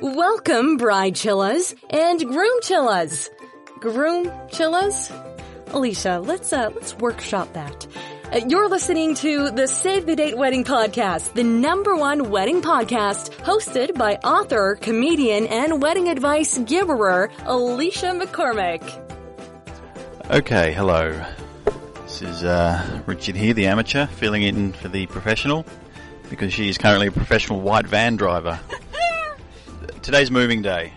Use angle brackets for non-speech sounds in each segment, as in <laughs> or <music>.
Welcome, bride chillas and groom chillas. Groom chillas? Alicia, let's uh, let's workshop that. Uh, You're listening to the Save the Date Wedding Podcast, the number one wedding podcast hosted by author, comedian, and wedding advice giver Alicia McCormick. Okay, hello. This is uh, Richard here, the amateur, filling in for the professional because she is currently a professional white van driver. <laughs> Today's moving day,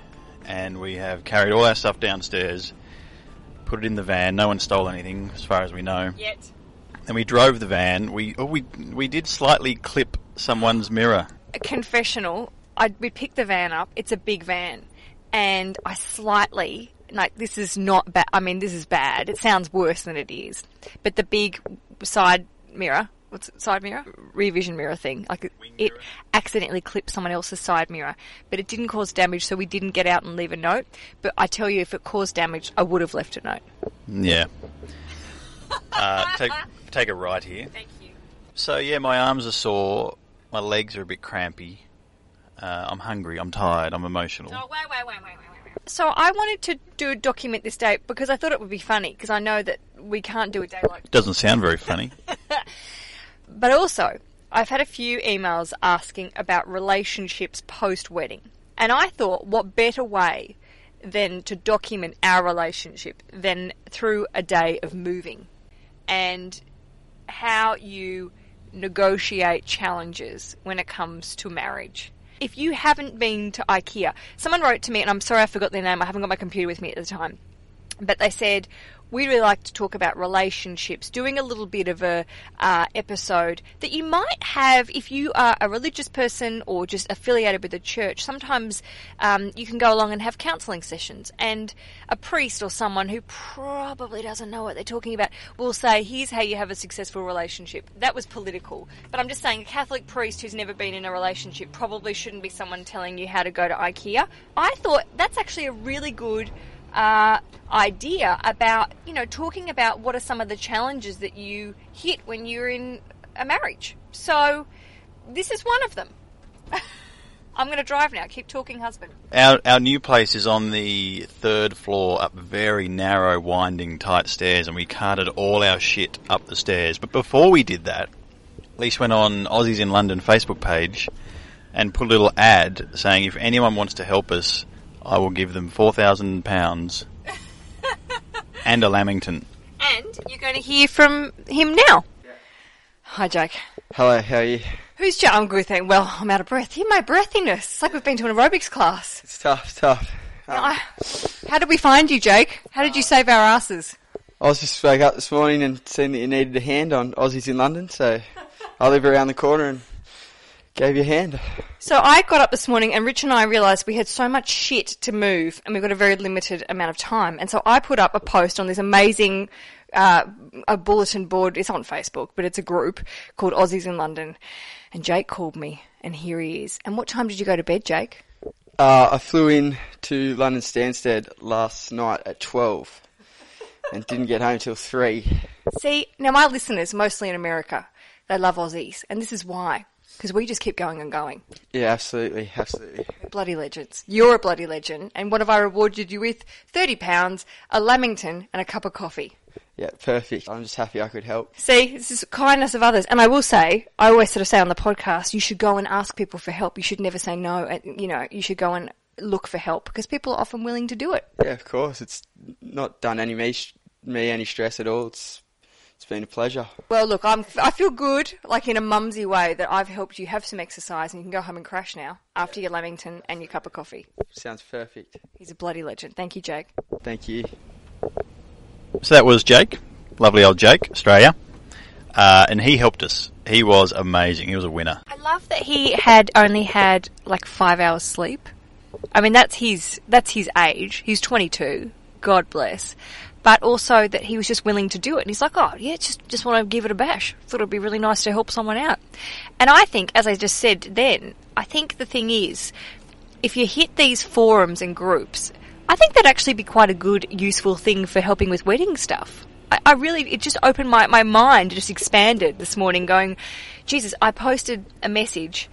and we have carried all our stuff downstairs, put it in the van. No one stole anything, as far as we know. Yet. And we drove the van. We oh, we we did slightly clip someone's mirror. a confessional. I we picked the van up. It's a big van, and I slightly like this is not bad. I mean, this is bad. It sounds worse than it is. But the big side mirror, what's it, side mirror, rear vision mirror thing, like it, it accidentally clipped someone else's side mirror, but it didn't cause damage, so we didn't get out and leave a note. But I tell you, if it caused damage, I would have left a note. Yeah. <laughs> Uh, take take a right here. Thank you. So yeah, my arms are sore. My legs are a bit crampy. Uh, I'm hungry. I'm tired. I'm emotional. Oh, wait, wait, wait, wait, wait, wait. So I wanted to do a document this day because I thought it would be funny because I know that we can't do a day like Doesn't sound very funny. <laughs> But also, I've had a few emails asking about relationships post wedding. And I thought, what better way than to document our relationship than through a day of moving and how you negotiate challenges when it comes to marriage. If you haven't been to IKEA, someone wrote to me, and I'm sorry I forgot their name, I haven't got my computer with me at the time but they said we really like to talk about relationships, doing a little bit of a uh, episode that you might have if you are a religious person or just affiliated with a church. Sometimes um, you can go along and have counselling sessions, and a priest or someone who probably doesn't know what they're talking about will say, "Here's how you have a successful relationship." That was political, but I'm just saying a Catholic priest who's never been in a relationship probably shouldn't be someone telling you how to go to IKEA. I thought that's actually a really good uh, idea about you know talking about what are some of the challenges that you hit when you're in a marriage. So this is one of them. <laughs> I'm going to drive now. Keep talking, husband. Our our new place is on the third floor, up very narrow, winding, tight stairs, and we carted all our shit up the stairs. But before we did that, Lease went on Aussies in London Facebook page and put a little ad saying if anyone wants to help us, I will give them four thousand pounds <laughs> and a Lamington. And you're going to hear from him now. Hi, Jake. Hello, how are you? Who's Jake? I'm good, thank. Well, I'm out of breath. Hear my breathiness. It's like we've been to an aerobics class. It's tough, it's tough. Um, I- How did we find you, Jake? How did you save our asses? I was just woke up this morning and seen that you needed a hand on Aussies in London, so I live around the corner and gave you a hand. So I got up this morning and Rich and I realised we had so much shit to move and we've got a very limited amount of time. And so I put up a post on this amazing uh, a bulletin board. It's on Facebook, but it's a group called Aussies in London. And Jake called me and here he is. And what time did you go to bed, Jake? Uh, I flew in to London Stansted last night at 12 and didn't get home till 3. See, now my listeners, mostly in America, they love Aussies. And this is why. Because we just keep going and going. Yeah, absolutely, absolutely. Bloody legends. You're a bloody legend. And what have I rewarded you with? £30, a Lamington, and a cup of coffee. Yeah, perfect. I'm just happy I could help. See, this is kindness of others. And I will say, I always sort of say on the podcast, you should go and ask people for help. You should never say no. And, you know, you should go and look for help because people are often willing to do it. Yeah, of course. It's not done any me, me any stress at all. It's it's been a pleasure. Well, look, I'm, I feel good, like in a mumsy way, that I've helped you have some exercise and you can go home and crash now after your Lamington and your cup of coffee. Sounds perfect. He's a bloody legend. Thank you, Jake. Thank you. So that was Jake, lovely old Jake, Australia, uh, and he helped us. He was amazing. He was a winner. I love that he had only had like five hours sleep. I mean, that's his that's his age. He's 22. God bless. But also that he was just willing to do it. And he's like, oh yeah, just just want to give it a bash. Thought it'd be really nice to help someone out. And I think, as I just said then, I think the thing is, if you hit these forums and groups, I think that'd actually be quite a good, useful thing for helping with wedding stuff. I, I really, it just opened my, my mind, just expanded this morning going, Jesus, I posted a message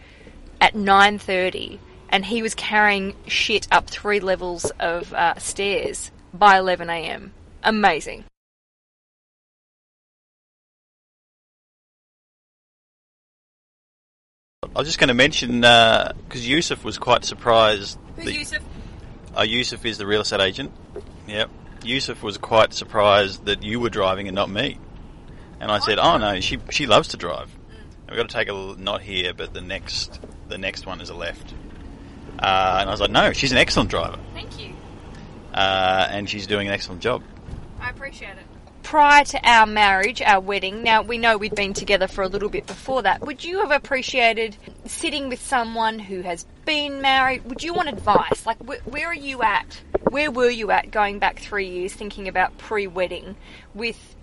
at 9.30 and he was carrying shit up three levels of uh, stairs by 11am. Amazing. I was just going to mention because Yusuf was quite surprised. Who's that- Yusuf? Uh, Yusuf is the real estate agent. Yep. Yusuf was quite surprised that you were driving and not me. And I said, "Oh no, she she loves to drive. We've got to take a not here, but the next the next one is a left." Uh, and I was like, "No, she's an excellent driver, Thank you. uh, and she's doing an excellent job." Appreciate it. Prior to our marriage, our wedding, now we know we'd been together for a little bit before that. Would you have appreciated sitting with someone who has been married? Would you want advice? Like, wh- where are you at? Where were you at going back three years thinking about pre wedding with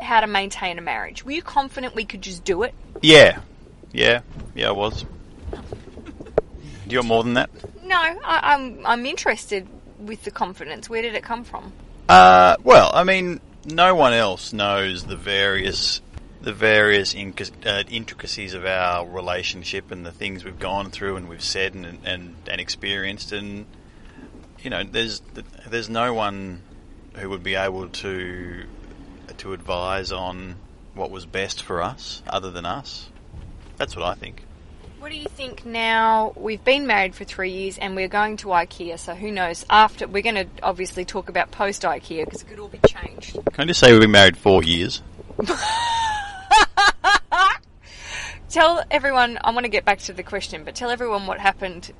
how to maintain a marriage? Were you confident we could just do it? Yeah, yeah, yeah. I was. Do you want more than that? No, I, I'm, I'm interested with the confidence. Where did it come from? Uh, well, I mean, no one else knows the various the various inc- uh, intricacies of our relationship and the things we've gone through and we've said and and, and experienced, and you know, there's there's no one who would be able to to advise on what was best for us other than us. That's what I think. What do you think now? We've been married for three years and we're going to IKEA, so who knows? After, we're going to obviously talk about post IKEA because it could all be changed. Can I just say we've been married four years? <laughs> Tell everyone, I want to get back to the question, but tell everyone what happened.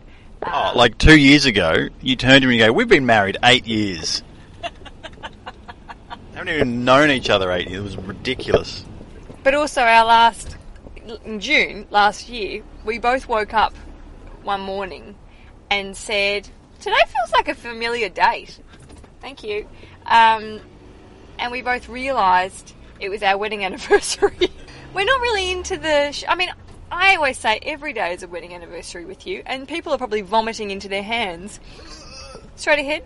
Oh, uh, like two years ago, you turned to me and you go, "We've been married eight years." <laughs> haven't even known each other eight years. It was ridiculous. But also, our last, in June last year, we both woke up one morning and said, Today feels like a familiar date. Thank you. Um, and we both realised it was our wedding <laughs> anniversary. We're not really into the. Sh- I mean, I always say every day is a wedding anniversary with you, and people are probably vomiting into their hands. Straight ahead.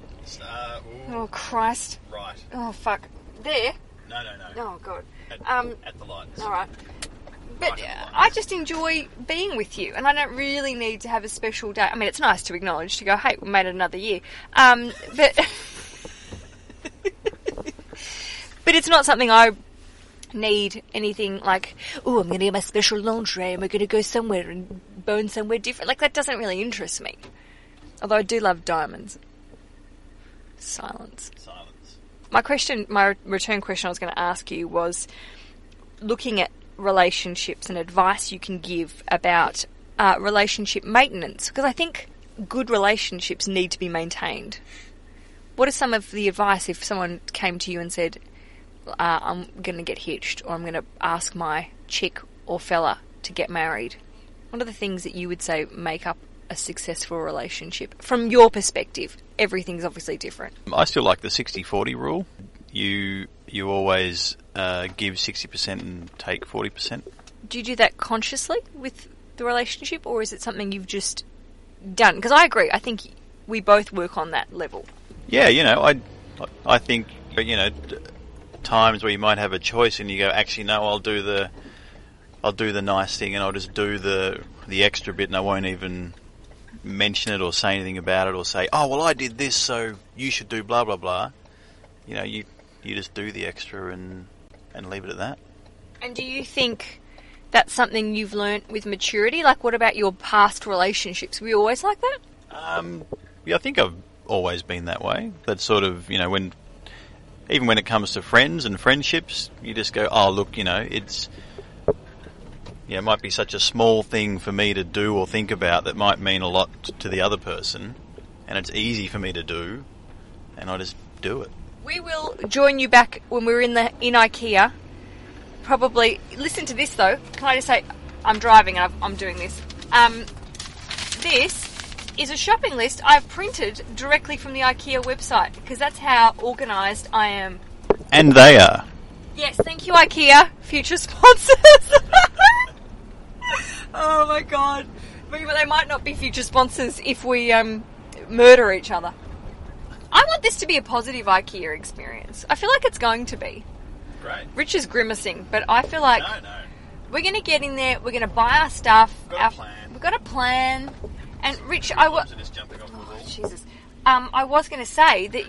Oh, Christ. right. Oh, fuck. There. No, no, no. Oh, God. Um, at the lights. all right. But. I just enjoy being with you, and I don't really need to have a special day. I mean, it's nice to acknowledge to go, hey, we made it another year. Um, but <laughs> but it's not something I need anything like. Oh, I'm going to get my special lingerie, and we're going to go somewhere and bone somewhere different. Like that doesn't really interest me. Although I do love diamonds. Silence. Silence. My question, my return question I was going to ask you was looking at relationships and advice you can give about uh, relationship maintenance because I think good relationships need to be maintained. What are some of the advice if someone came to you and said, uh, I'm going to get hitched or I'm going to ask my chick or fella to get married? What are the things that you would say make up a successful relationship from your perspective? Everything's obviously different. I still like the 60-40 rule. You you always uh, give sixty percent and take forty percent. do you do that consciously with the relationship, or is it something you've just done? Because I agree. I think we both work on that level. Yeah, you know, I I think you know times where you might have a choice and you go, actually, no, I'll do the I'll do the nice thing and I'll just do the the extra bit and I won't even mention it or say anything about it or say, oh well, I did this, so you should do blah blah blah. You know, you you just do the extra and and leave it at that. And do you think that's something you've learnt with maturity? Like, what about your past relationships? Were you always like that? Um, yeah, I think I've always been that way. That sort of, you know, when even when it comes to friends and friendships, you just go, oh, look, you know, it's yeah, it might be such a small thing for me to do or think about that might mean a lot to the other person, and it's easy for me to do, and I just do it. We will join you back when we're in the in IKEA. Probably listen to this though. Can I just say I'm driving and I've, I'm doing this. Um, this is a shopping list I've printed directly from the IKEA website because that's how organised I am. And they are. Yes, thank you IKEA, future sponsors. <laughs> oh my god, but they might not be future sponsors if we um, murder each other. I want this to be a positive IKEA experience. I feel like it's going to be. Great. Rich is grimacing, but I feel like no. We're going to get in there. We're going to buy our stuff. Got a plan. We've got a plan. And Rich, I was just jumping off the wall. Jesus. Um, I was going to say that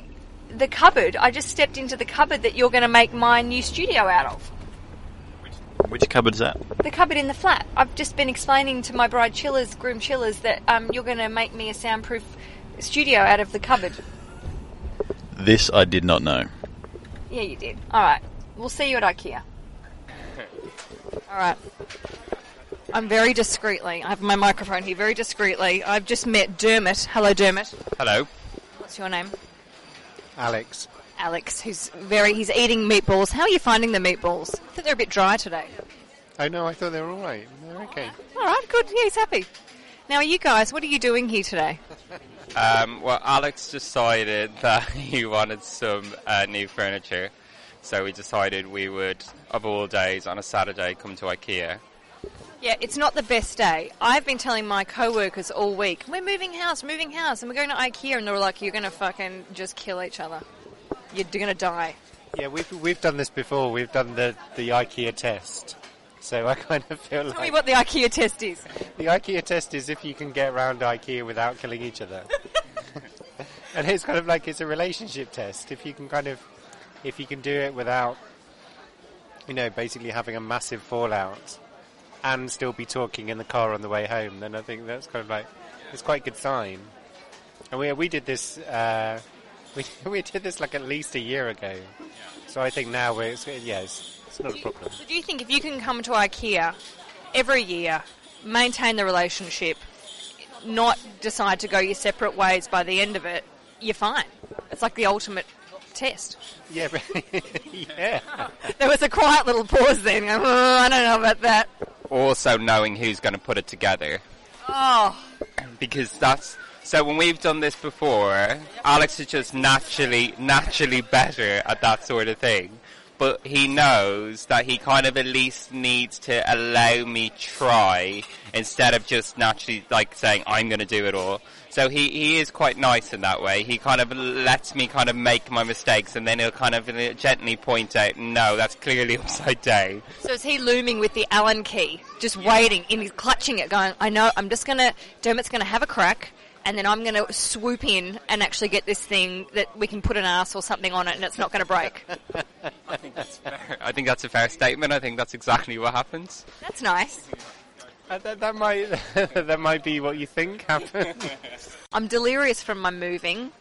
the cupboard. I just stepped into the cupboard that you're going to make my new studio out of. Which cupboard's that? The cupboard in the flat. I've just been explaining to my bride chillers, groom chillers, that um, you're going to make me a soundproof studio out of the cupboard. This I did not know. Yeah, you did. All right. We'll see you at IKEA. All right. I'm very discreetly. I have my microphone here. Very discreetly. I've just met Dermot. Hello, Dermot. Hello. What's your name? Alex. Alex, who's very. He's eating meatballs. How are you finding the meatballs? I think they're a bit dry today. Oh, I know. I thought they were alright. They're okay. All right, good. Yeah, he's happy. Now, you guys, what are you doing here today? Um, well, Alex decided <laughs> that he wanted some uh, new furniture, so we decided we would, of all days, on a Saturday, come to IKEA. Yeah, it's not the best day. I've been telling my co-workers all week, we're moving house, moving house, and we're going to IKEA, and they're like, you're going to fucking just kill each other. You're going to die. Yeah, we've we've done this before. We've done the the IKEA test. So I <laughs> kind of feel like Tell me what the IKEA test is. the IKEA test is if you can get around IKEA without killing each other. <laughs> and it's kind of like it's a relationship test. If you can kind of if you can do it without you know, basically having a massive fallout and still be talking in the car on the way home, then I think that's kind of like it's quite a good sign. And we we did this uh, <laughs> we we did this like at least a year ago. So I think now we're it's, yeah, it's, not a problem. So do you think if you can come to IKEA every year, maintain the relationship, not decide to go your separate ways by the end of it, you're fine. It's like the ultimate test. Yeah, <laughs> yeah. <laughs> There was a quiet little pause then. going, "Oh, I don't know about that. Also, knowing who's going to put it together, Oh, because that's so. When we've done this before, Alex is just naturally, naturally better at that sort of thing. But he knows that he kind of at least needs to allow me try instead of just naturally like saying I'm going to do it all. So he, he is quite nice in that way. He kind of lets me kind of make my mistakes and then he'll kind of gently point out, no, that's clearly <laughs> upside down. so is he looming with the Allen key, just waiting, and he's clutching it, going, I know, I'm just going to, Dermot's going to have a crack, and then I'm going to swoop in and actually get this thing that we can put an ass or something on it and it's not going to break. <laughs> I think that's fair. I think that's a fair statement. I think that's exactly what happens. That's nice. Uh, that, that might <laughs> that might be what you think happened. <laughs> I'm delirious from my moving.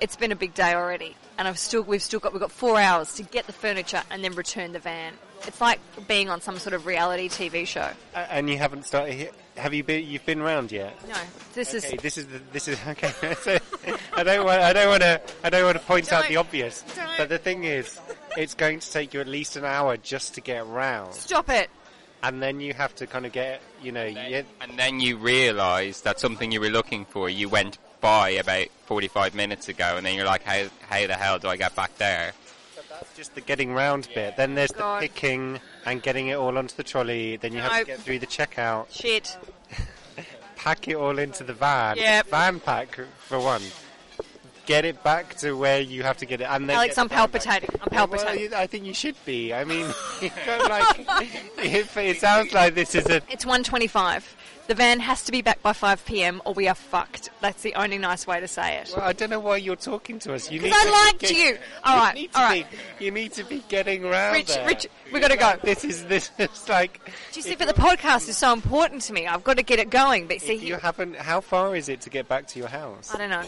It's been a big day already, and I've still we've still got we've got four hours to get the furniture and then return the van. It's like being on some sort of reality TV show. Uh, and you haven't started. he- Have you been? You've been round yet? No, this Okay, is this is the, this is <laughs> okay. So, I don't want I don't want to I don't want to point out Don't. the obvious, Don't. but the thing is, it's going to take you at least an hour just to get round, stop it. and then you have to kind of get you know you, And then you realise that something you were looking for, you went by about 45 minutes ago, and then you're like, how, how the hell do I get back there? just the getting round bit. Then there's God. the picking and getting it all onto the trolley. Then you have to get through the checkout, Shit. <laughs> pack it all into the van. Yep. Van pack for one. Get it back to where you have to get it, and then Alex, get I'm the back. palpitating. I'm palpitating. Well, you- I think you should be. I mean, <laughs> <laughs> like. If it sounds like this is a. It's 1.25. The van has to be back by 5 p.m. or we are fucked. That's the only nice way to say it. Well, I don't know why you're talking to us. Because I liked get- you. All right, You need to all right. be. You need to be getting round. Rich, there. Rich, we got to go. This is this is like. Do you see, but the podcast is so important to me. I've got to get it going. But see, you haven't. How far is it to get back to your house? I don't know.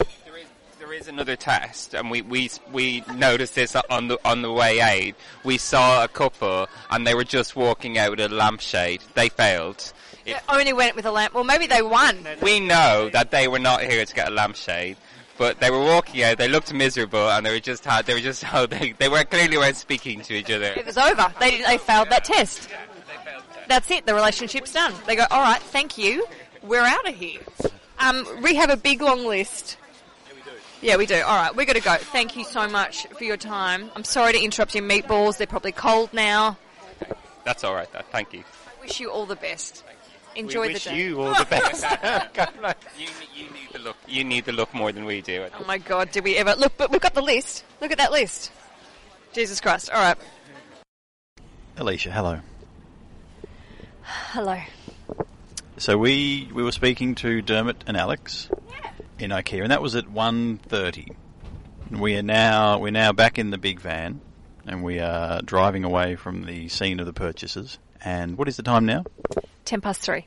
There is, another test, and we, we, we noticed this on the, on the way out. We saw a couple, and they were just walking out with a lampshade. They failed. It, They only went with a lamp. Well, maybe they won. we know that they were not here to get a lampshade. But they were walking out. They looked miserable, and they were just had. They were just. <laughs> Oh, they, they were clearly weren't speaking to each other. It was over. They they failed that test. That's it. The relationship's done. They go, all right, thank you. We're out of here. Um, we have a big long list. Yeah, we do. All right, we're going to go. Thank you so much for your time. I'm sorry to interrupt your meatballs. They're probably cold now. That's all right. That. Thank you. I wish you all the best. Enjoy we wish the day. you all the <laughs> best. <laughs> You, you need the look. You need the look more than we do. Oh my god, did we ever look? But we've got the list. Look at that list. Jesus Christ! All right. Alicia, hello. Hello. So we we were speaking to Dermot and Alex in IKEA, and that was at 1.30. We are now we're now back in the big van, and we are driving away from the scene of the purchases. And what is the time now? Ten past three.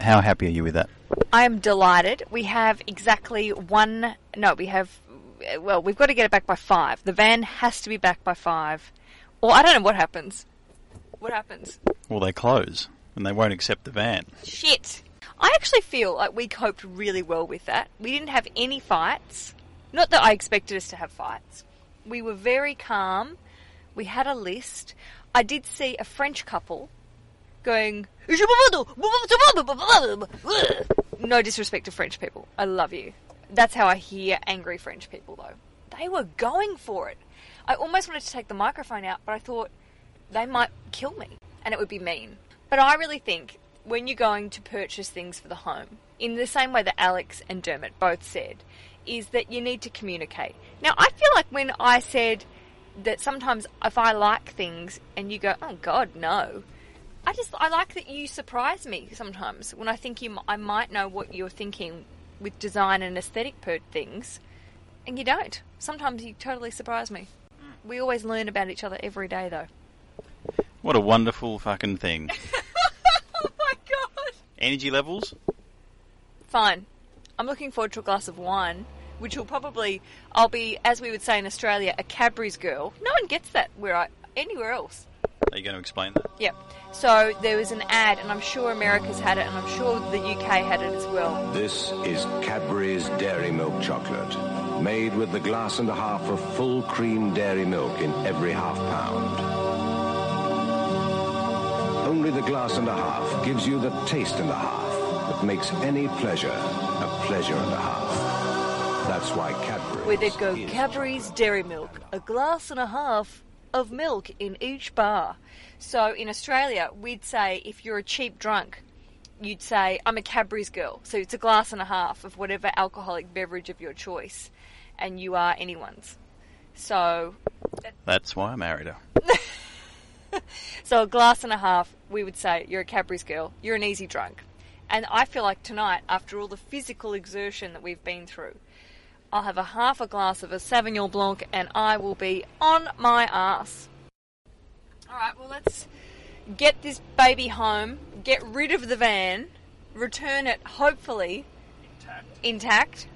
How happy are you with that? I am delighted. We have exactly one. No, we have. Well, we've got to get it back by five. The van has to be back by five, or I don't know what happens. What happens? Well, they close and they won't accept the van. Shit. I actually feel like we coped really well with that. We didn't have any fights. Not that I expected us to have fights. We were very calm. We had a list. I did see a French couple going. <laughs> No disrespect to French people. I love you. That's how I hear angry French people, though. They were going for it. I almost wanted to take the microphone out, but I thought they might kill me and it would be mean. But I really think when you're going to purchase things for the home, in the same way that Alex and Dermot both said, is that you need to communicate. Now, I feel like when I said that sometimes if I like things and you go, oh God, no, I just I like that you surprise me sometimes when I think you I might know what you're thinking with design and aesthetic per things, and you don't. Sometimes you totally surprise me. We always learn about each other every day, though. What a wonderful fucking thing. <laughs> my god! Energy levels? Fine. I'm looking forward to a glass of wine, which will probably I'll be, as we would say in Australia, a Cadbury's girl. No one gets that where I anywhere else. Are you going to explain that? Yep. So there was an ad, and I'm sure America's had it, and I'm sure the UK had it as well. This is Cadbury's Dairy Milk Chocolate, made with the glass and a half of full cream dairy milk in every half pound. Only the glass and a half gives you the taste and a half that makes any pleasure a pleasure and a half. That's why Cadbury's Where they'd go Cadbury's Dairy Milk, a glass and a half of milk in each bar. So in Australia, we'd say if you're a cheap drunk, you'd say I'm a Cadbury's girl. So it's a glass and a half of whatever alcoholic beverage of your choice, and you are anyone's. So That's why I married her. <laughs> <laughs> So a glass and a half, we would say you're a Cadbury's girl, you're an easy drunk. And I feel like tonight, after all the physical exertion that we've been through, I'll have a half a glass of a Sauvignon Blanc and I will be on my ass. Alright, well let's get this baby home, get rid of the van, return it hopefully intact,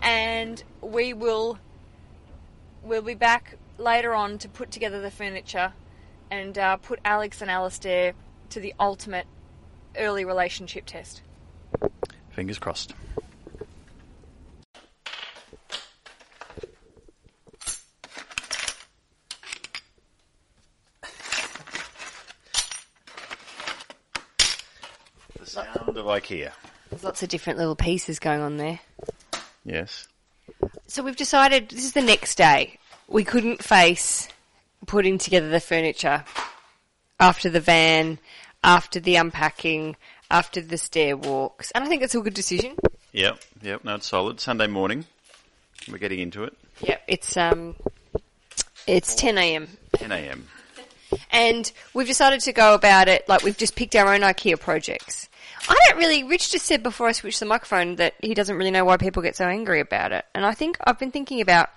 and we will we'll be back later on to put together the furniture and uh, put Alex and Alistair to the ultimate early relationship test. Fingers crossed. The sound of IKEA. There's lots of different little pieces going on there. Yes. So we've decided this is the next day. We couldn't face putting together the furniture after the van, after the unpacking, after the stair walks, and I think it's a good decision. Yep, yep, no, it's solid. Sunday morning. We're getting into it. Yep, it's um, it's 10 a.m. 10 a.m. and we've decided to go about it like we've just picked our own IKEA projects. I don't really. Rich just said before I switched the microphone that he doesn't really know why people get so angry about it, and I think I've been thinking about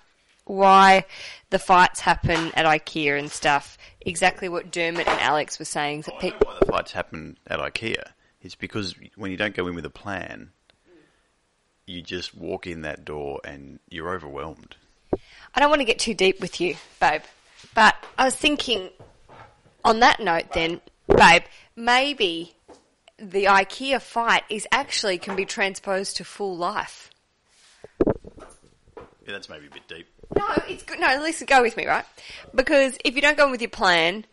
why the fights happen at IKEA and stuff. Exactly what Dermot and Alex were saying. That I know why the fights happen at IKEA. It's because when you don't go in with a plan, you just walk in that door and you're overwhelmed. I don't want to get too deep with you, babe, but I was thinking. On that note, then, babe, maybe the IKEA fight is actually can be transposed to full life. Yeah, that's maybe a bit deep. No, it's good. No, listen, go with me, right? Because if you don't go in with your plan,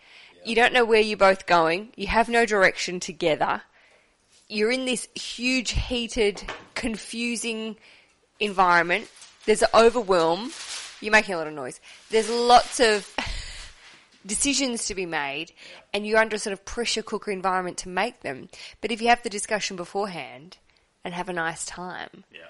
you don't know where you're both going, you have no direction together, you're in this huge, heated, confusing environment, there's an overwhelm, you're making a lot of noise, there's lots of <laughs> decisions to be made, and you're under a sort of pressure cooker environment to make them. But if you have the discussion beforehand and have a nice time, Yeah.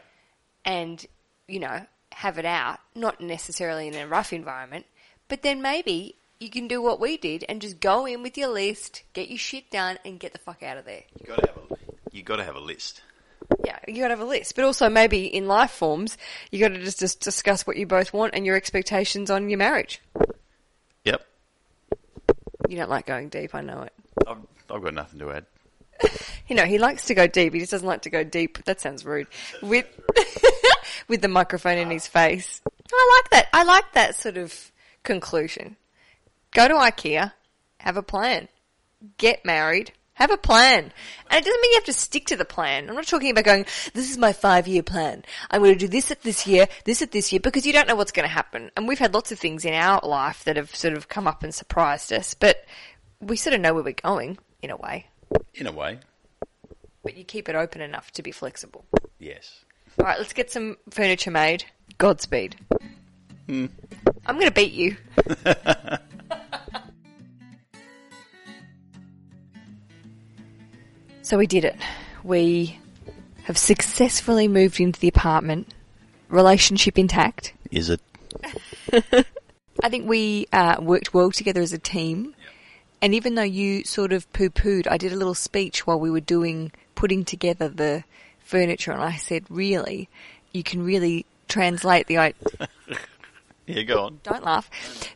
and you know have it out, not necessarily in a rough environment, but then maybe you can do what we did and just go in with your list, get your shit done, and get the fuck out of there. You got to have a you got to have a list. Yeah, you gotta have a list. But also maybe in life forms, you gotta just, just discuss what you both want and your expectations on your marriage. Yep. You don't like going deep, I know it. I've, I've got nothing to add. <laughs> You know, he likes to go deep, he just doesn't like to go deep. That sounds rude. With, <laughs> <laughs> with the microphone in his face. I like that. I like that sort of conclusion. Go to IKEA, have a plan. Get married, have a plan. And it doesn't mean you have to stick to the plan. I'm not talking about going, this is my five year plan. I'm going to do this at this year, this at this year, because you don't know what's going to happen. And we've had lots of things in our life that have sort of come up and surprised us, but we sort of know where we're going, in a way. In a way, But you keep it open enough to be flexible. yes. All right, let's get some furniture made. Godspeed. I'm going to beat you. <laughs> so we did it. We have successfully moved into the apartment. Relationship intact. Is it? <laughs> I think we uh, worked well together as a team. And even though you sort of poo pooed, I did a little speech while we were doing, putting together the furniture, and I said, really, you can really translate the i- <laughs> Yeah, go on. don't laugh.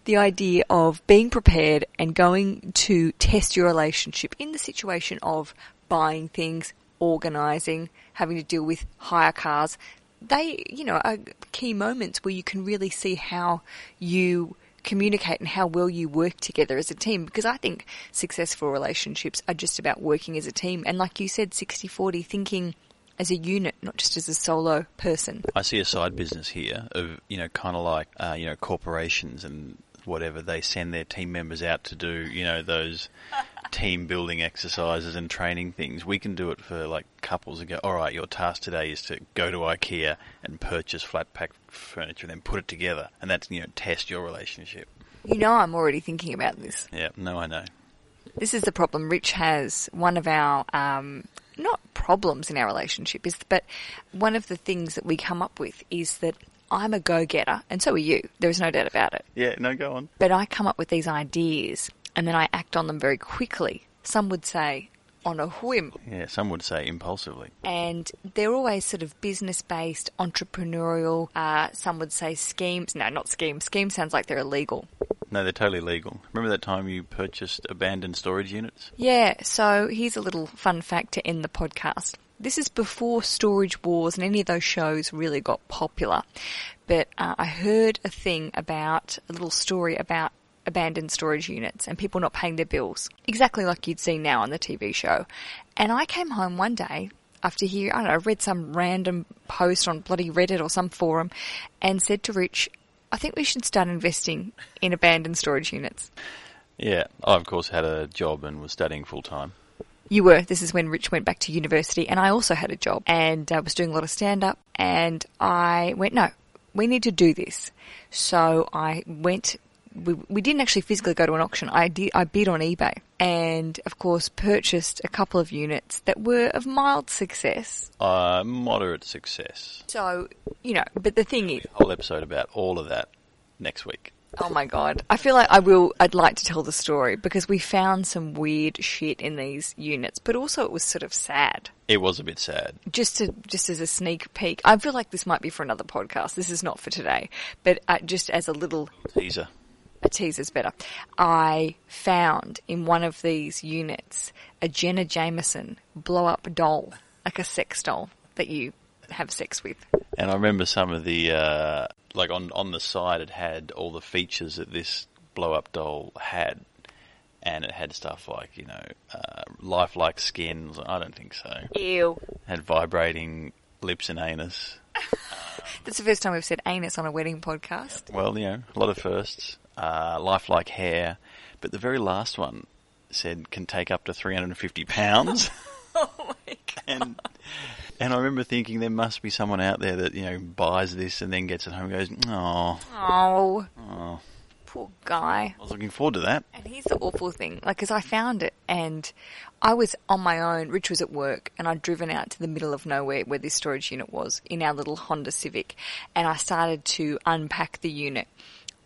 The idea of being prepared and going to test your relationship in the situation of buying things, organising, having to deal with hire cars. They, you know, are key moments where you can really see how you communicate and how well you work together as a team because I think successful relationships are just about working as a team and like you said 60-40 thinking as a unit not just as a solo person. I see a side business here of you know kind of like uh, you know corporations and whatever they send their team members out to do you know those <laughs> team building exercises and training things. We can do it for like couples and go. All right, your task today is to go to IKEA and purchase flat pack furniture and then put it together, and that's you know test your relationship. You know I'm already thinking about this. Yeah, no, I know. This is the problem Rich has. One of our, um, not problems in our relationship is, but one of the things that we come up with is that I'm a go-getter and so are you. There is no doubt about it. Yeah, no, go on. But I come up with these ideas and then I act on them very quickly. Some would say on a whim. Yeah, some would say impulsively. And they're always sort of business based, entrepreneurial. Uh, some would say schemes. No, not schemes. Schemes sounds like they're illegal. No, they're totally legal. Remember that time you purchased abandoned storage units? Yeah, so here's a little fun fact to end the podcast. This is before Storage Wars and any of those shows really got popular. But uh, I heard a thing about, a little story about abandoned storage units and people not paying their bills. Exactly like you'd see now on the TV show. And I came home one day after hearing, I don't know, read some random post on bloody Reddit or some forum and said to Rich, I think we should start investing in abandoned storage units. Yeah, I of course had a job and was studying full time. You were. This is when Rich went back to university, and I also had a job and I was doing a lot of stand up. And I went, no, we need to do this. So I went. We, we didn't actually physically go to an auction. I did. I bid on eBay, and of course purchased a couple of units that were of mild success. Uh, moderate success. So you know, but the thing is, Whole episode about all of that next week. Oh my god. I feel like I will I'd like to tell the story because we found some weird shit in these units, but also it was sort of sad. It was a bit sad. Just to just as a sneak peek. I feel like this might be for another podcast. This is not for today, but uh, just as a little Teaser. A teaser's better. I found in one of these units a Jenna Jameson blow up doll, like a sex doll that you have sex with. And I remember some of the, uh, like on, on the side it had all the features that this blow up doll had. And it had stuff like, you know, uh, lifelike skins. I don't think so. Ew. had vibrating lips and anus. <laughs> That's the first time we've said anus on a wedding podcast. Well, you know, a lot of firsts. Uh, lifelike hair. But the very last one said can take up to 350 pounds. <laughs> Oh my god. and and I remember thinking there must be someone out there that you know buys this and then gets it home and goes, oh, Oh, oh. poor guy. I was looking forward to that. And here's the awful thing, like, because I found it and I was on my own. Rich was at work and I'd driven out to the middle of nowhere where this storage unit was in our little Honda Civic and I started to unpack the unit.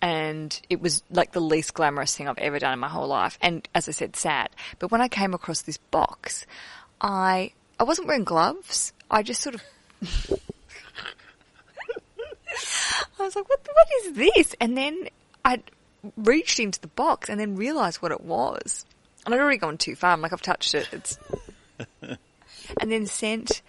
And it was like the least glamorous thing I've ever done in my whole life. And as I said, sad. But when I came across this box, I I wasn't wearing gloves. I just sort of <laughs> I was like, what, what is this? And then I reached into the box and then realized what it was. And I'd already gone too far. I'm like, I've touched it. It's, <laughs> and then sent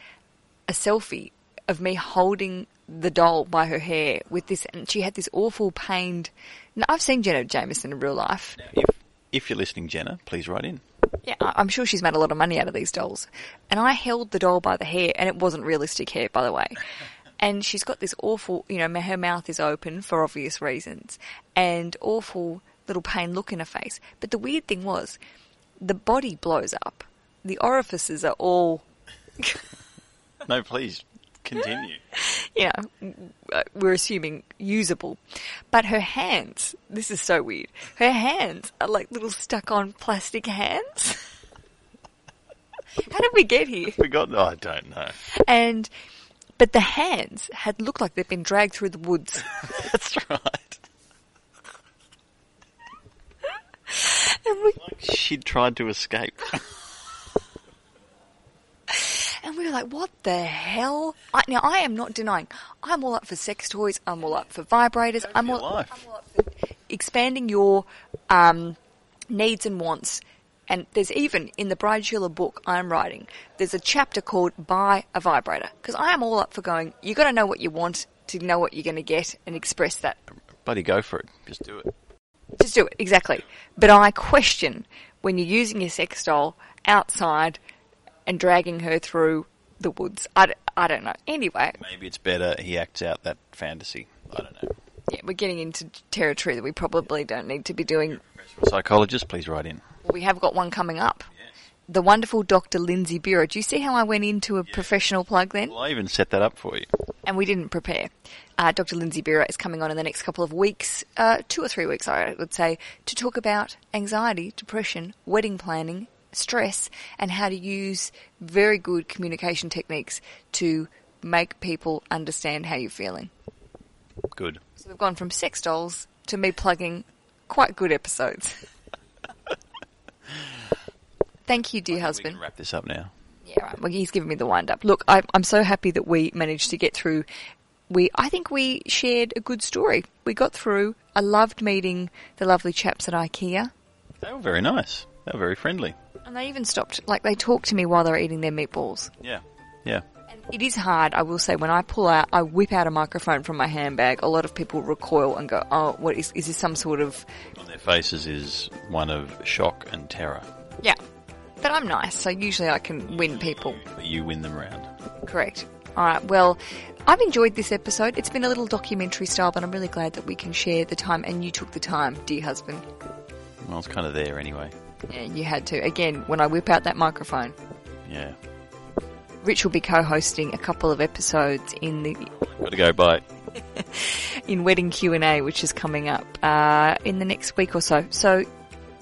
a selfie of me holding the doll by her hair with this, and she had this awful pained. Now, I've seen Jenna Jameson in real life. If, if you're listening, Jenna, please write in. Yeah, I'm sure she's made a lot of money out of these dolls. And I held the doll by the hair, and it wasn't realistic hair, by the way. <laughs> And she's got this awful, you know, her mouth is open for obvious reasons, and awful little pain look in her face. But the weird thing was, the body blows up. The orifices are all, <laughs> No, please continue. <laughs> you know, we're assuming usable. But her hands, this is so weird, her hands are like little stuck on plastic hands. How did we get here? Forgotten? Oh, I don't know. and but the hands had looked like they'd been dragged through the woods. <laughs> That's right. and, we, She'd tried to escape. and we were like, what the hell? I, now, I am not denying. I'm all up for sex toys. I'm all up for vibrators. I'm all. I'm all up for expanding your um, needs and wants. And there's even in the Bride Sheila book I'm writing, there's a chapter called Buy a Vibrator. Because I am all up for going, You've got to know what you want to know what you're going to get and express that Buddy, go for it. Just do it. Just do it, exactly. But I question when you're using your sex doll outside and dragging her through the woods. I, d- I don't know. Anyway, Maybe it's better he acts out that fantasy. I don't know. yeah, we're getting into territory that we probably don't need to be doing. Psychologist, please write in. We have got one coming up. The wonderful Dr. Lindsay Bureau. Do you see how I went into a professional plug then? Well, I even set that up for you. and we didn't prepare. Uh, Dr. Lindsay Bureau is coming on in the next couple of weeks, uh, two or three weeks, I would say, to talk about anxiety, depression, wedding planning, stress, and how to use very good communication techniques to make people understand how you're feeling. Good. So we've gone from sex dolls to me plugging quite good episodes. <laughs> Thank you, dear We husband. can wrap this up now. Yeah, right. Well, he's giving me the wind up. Look, I, I'm so happy that we managed to get through. We, I think we shared a good story. We got through. I loved meeting the lovely chaps at IKEA, They were very nice. They were very friendly. And they even stopped. Like they talked to me while they were eating their meatballs. Yeah. Yeah. And it is hard, I will say. When I pull out, I whip out a microphone from my handbag. A lot of people recoil and go, "Oh, what is? Is this some sort of?" On their faces is one of shock and terror. Yeah. But I'm nice, so usually I can win people. But you win them round. Correct. All right. Well, I've enjoyed this episode. It's been a little documentary style, but I'm really glad that we can share the time, and you took the time, dear husband. Well, it's kind of there anyway. Yeah, you had to. Again, when I whip out that microphone, Yeah. Rich will be co-hosting a couple of episodes in the Got to go. Bye. <laughs> in wedding Q and A, which is coming up uh, in the next week or so. So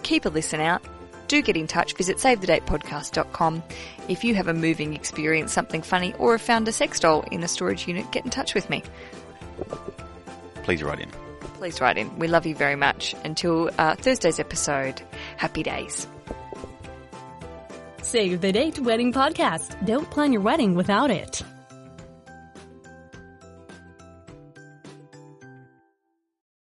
keep a listen out. Do get in touch. Visit savethedatepodcast.com. If you have a moving experience, something funny, or have found a sex doll in a storage unit, get in touch with me. Please write in. Please write in. We love you very much. Until uh, Thursday's episode, happy days. Save the Date Wedding Podcast. Don't plan your wedding without it.